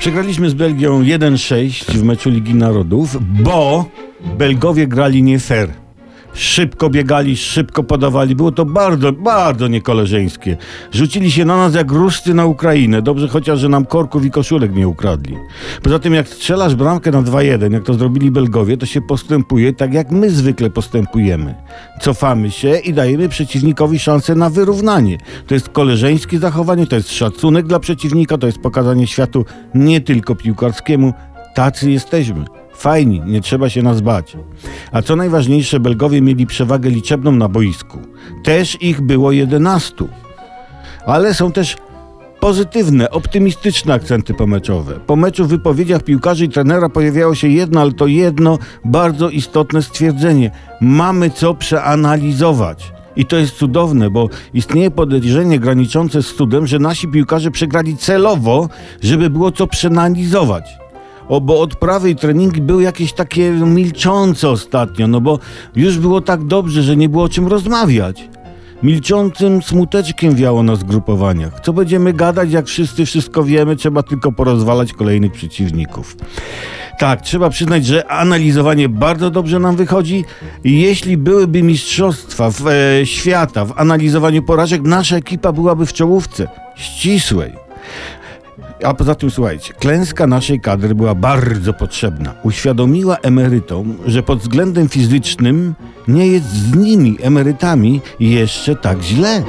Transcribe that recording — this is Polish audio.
Przegraliśmy z Belgią 1-6 w meczu Ligi Narodów, bo Belgowie grali nie fair. Szybko biegali, szybko podawali. Było to bardzo, bardzo niekoleżeńskie. Rzucili się na nas jak ruszty na Ukrainę. Dobrze chociaż, że nam korków i koszulek nie ukradli. Poza tym, jak strzelasz bramkę na 2-1, jak to zrobili Belgowie, to się postępuje tak, jak my zwykle postępujemy. Cofamy się i dajemy przeciwnikowi szansę na wyrównanie. To jest koleżeńskie zachowanie, to jest szacunek dla przeciwnika, to jest pokazanie światu nie tylko piłkarskiemu. Tacy jesteśmy. Fajni, nie trzeba się nas bać. A co najważniejsze, Belgowie mieli przewagę liczebną na boisku. Też ich było 11. Ale są też pozytywne, optymistyczne akcenty pomeczowe. Po meczu w wypowiedziach piłkarzy i trenera pojawiało się jedno, ale to jedno bardzo istotne stwierdzenie. Mamy co przeanalizować. I to jest cudowne, bo istnieje podejrzenie graniczące z cudem, że nasi piłkarze przegrali celowo, żeby było co przeanalizować. O, bo odprawy i treningi były jakieś takie milczące ostatnio, no bo już było tak dobrze, że nie było o czym rozmawiać. Milczącym smuteczkiem wiało na zgrupowaniach. Co będziemy gadać, jak wszyscy wszystko wiemy, trzeba tylko porozwalać kolejnych przeciwników. Tak, trzeba przyznać, że analizowanie bardzo dobrze nam wychodzi. Jeśli byłyby mistrzostwa w, e, świata w analizowaniu porażek, nasza ekipa byłaby w czołówce ścisłej. A poza tym słuchajcie, klęska naszej kadry była bardzo potrzebna. Uświadomiła emerytom, że pod względem fizycznym nie jest z nimi, emerytami, jeszcze tak źle.